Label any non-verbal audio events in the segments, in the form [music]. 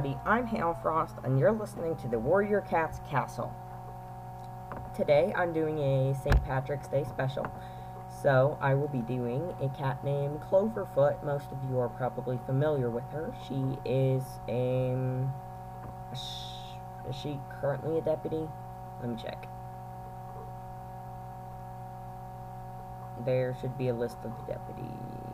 everybody. I'm Hale Frost, and you're listening to the Warrior Cats Castle. Today, I'm doing a St. Patrick's Day special. So, I will be doing a cat named Cloverfoot. Most of you are probably familiar with her. She is um, a. Is she currently a deputy? Let me check. There should be a list of the deputies.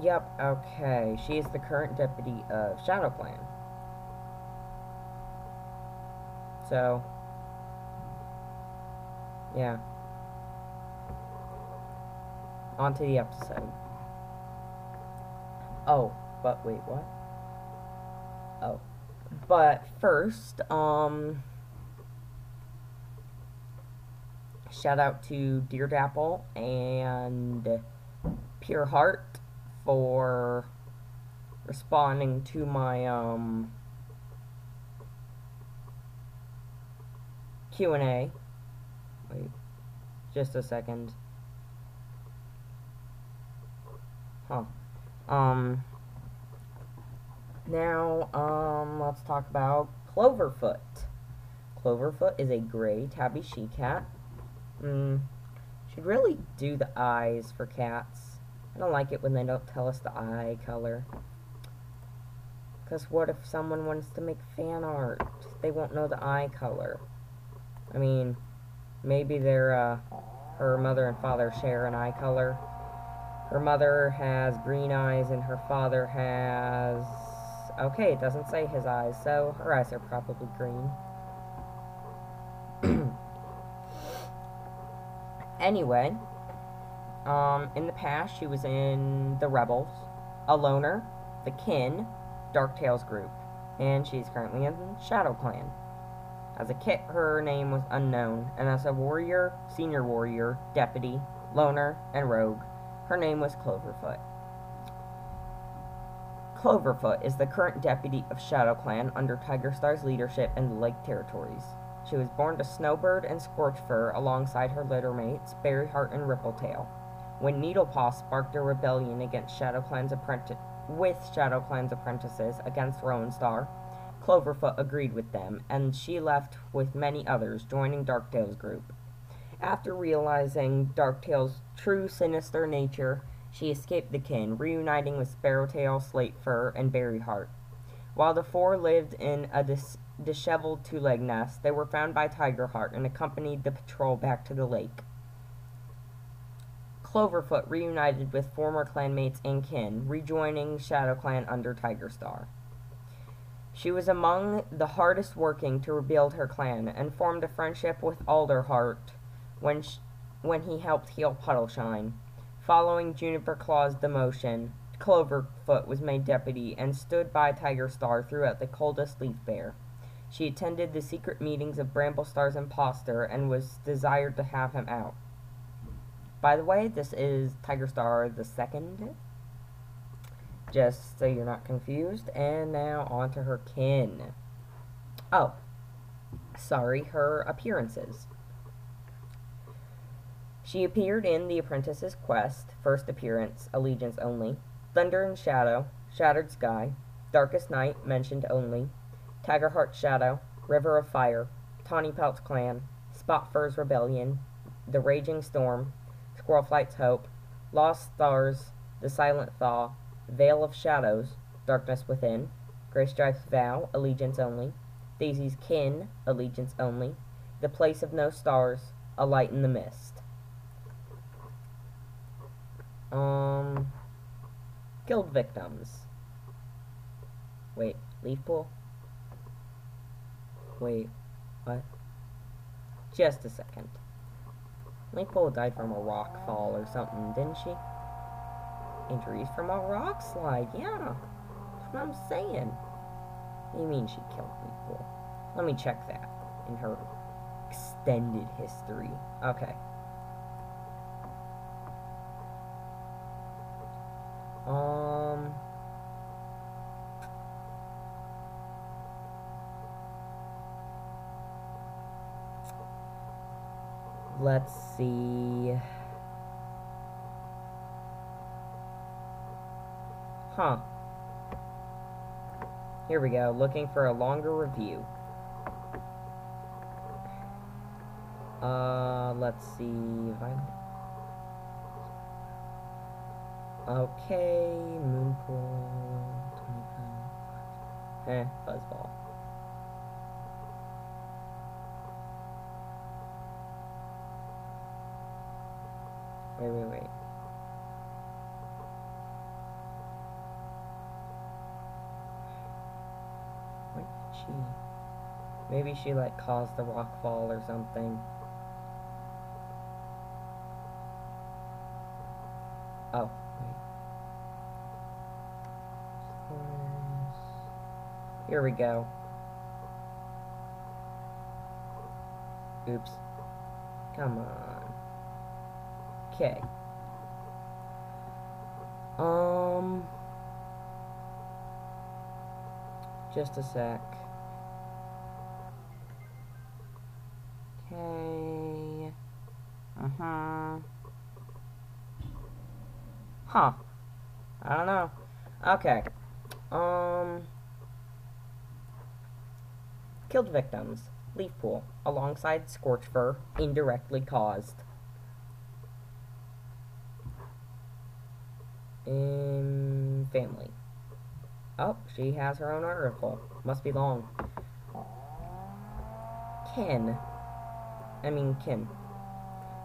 Yep, okay. She is the current deputy of Shadow Clan. So, yeah. On to the episode. Oh, but wait, what? Oh. But first, um, shout out to Dear Dapple and Pure Heart for responding to my um, Q&A. Wait, just a second. Huh. Um, now, um, let's talk about Cloverfoot. Cloverfoot is a gray tabby she cat. Mm, should really do the eyes for cats. I don't like it when they don't tell us the eye color. Because what if someone wants to make fan art? They won't know the eye color. I mean, maybe their, uh, her mother and father share an eye color. Her mother has green eyes and her father has... Okay, it doesn't say his eyes, so her eyes are probably green. [clears throat] anyway, um, in the past, she was in the Rebels, a loner, the Kin, Darktail's group, and she's currently in Shadow Clan. As a kit, her name was unknown, and as a warrior, senior warrior, deputy, loner, and rogue, her name was Cloverfoot. Cloverfoot is the current deputy of Shadow Clan under Tiger Star's leadership in the Lake Territories. She was born to Snowbird and Scorchfur alongside her litter mates, Berryheart and Rippletail when Needlepaw sparked a rebellion against Shadow Clan's apprentice with Shadow Clan's apprentices against Rowanstar, Cloverfoot agreed with them, and she left with many others, joining Darktail's group. After realizing Darktail's true sinister nature, she escaped the kin, reuniting with Sparrowtail, Slatefur, and Berryheart. While the four lived in a dis- disheveled two-leg nest, they were found by Tigerheart and accompanied the patrol back to the lake. Cloverfoot reunited with former clanmates and kin, rejoining Shadow Clan under Tiger Star. She was among the hardest working to rebuild her clan and formed a friendship with Alderheart when, when he helped heal Puddleshine. Following Juniper Claw's demotion, Cloverfoot was made deputy and stood by Tiger Star throughout the coldest leaf bare. She attended the secret meetings of Bramblestar's impostor and was desired to have him out. By the way, this is Tiger Star the second. Just so you're not confused. And now on to her kin. Oh, sorry, her appearances. She appeared in The Apprentice's Quest, first appearance, Allegiance only, Thunder and Shadow, Shattered Sky, Darkest Night, mentioned only, Tigerheart Shadow, River of Fire, Tawny Pelt's Clan, Spotfur's Rebellion, The Raging Storm, Squirrel Flight's Hope, Lost Stars, The Silent Thaw, Veil of Shadows, Darkness Within, Greystripes Vow, Allegiance Only, Daisy's Kin, Allegiance Only, The Place of No Stars, A Light in the Mist. Um, Killed Victims. Wait, Leaf Pool? Wait, what? Just a second. Leafpool died from a rock fall or something, didn't she? Injuries from a rock slide, yeah. That's what I'm saying. You mean she killed people? Let me check that in her extended history. Okay. Let's see. Huh. Here we go, looking for a longer review. Uh, let's see if I... Okay, Moonpool... Eh, Fuzzball. Wait, wait, wait. What did she... Maybe she, like, caused the rock fall or something. Oh. Here we go. Oops. Come on. Okay. Um. Just a sec. Okay. Uh huh. Huh. I don't know. Okay. Um. Killed victims. Leaf pool. Alongside scorch fur. Indirectly caused. In family. Oh, she has her own article. Must be long. Kin. I mean, kin.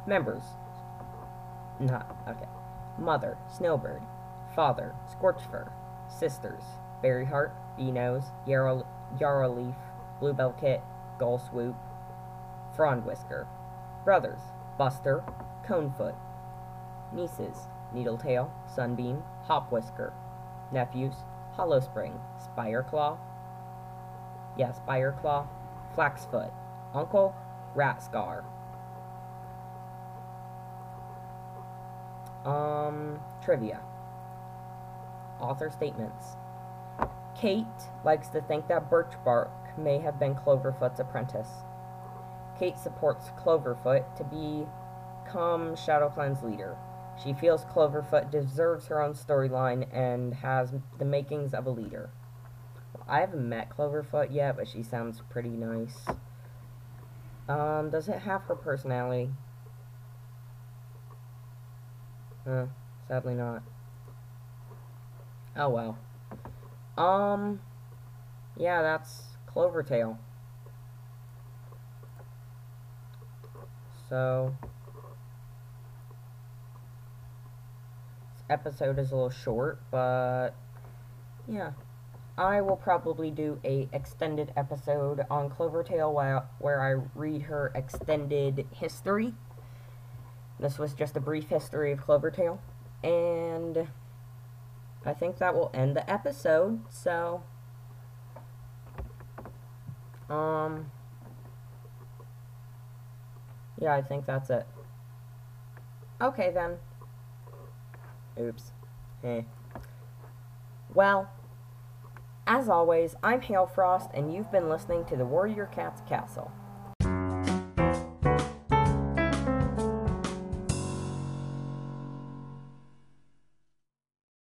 Members. Not. Okay. Mother, Snowbird. Father, Scorchfur. Sisters, Berryheart, Beanose, Yarrow, Yarrowleaf, Bluebell Kit, Gull Swoop, Frond Whisker. Brothers, Buster, Conefoot. Nieces, Needletail, Sunbeam, Hop Whisker. Nephews, Hollow Spring, Spireclaw. Yeah, Spireclaw, Flaxfoot. Uncle, Ratscar. Um, trivia. Author statements. Kate likes to think that Birchbark may have been Cloverfoot's apprentice. Kate supports Cloverfoot to become ShadowClan's leader. She feels Cloverfoot deserves her own storyline and has the makings of a leader. I haven't met Cloverfoot yet, but she sounds pretty nice. Um, does it have her personality? Uh, sadly not. Oh well. Um, yeah, that's Clovertail. So, episode is a little short, but yeah. I will probably do a extended episode on Clovertail where, where I read her extended history. This was just a brief history of Clovertail. And I think that will end the episode. So, um, yeah, I think that's it. Okay, then. Oops. Hey. Well, as always, I'm Hale Hailfrost, and you've been listening to the Warrior Cats Castle.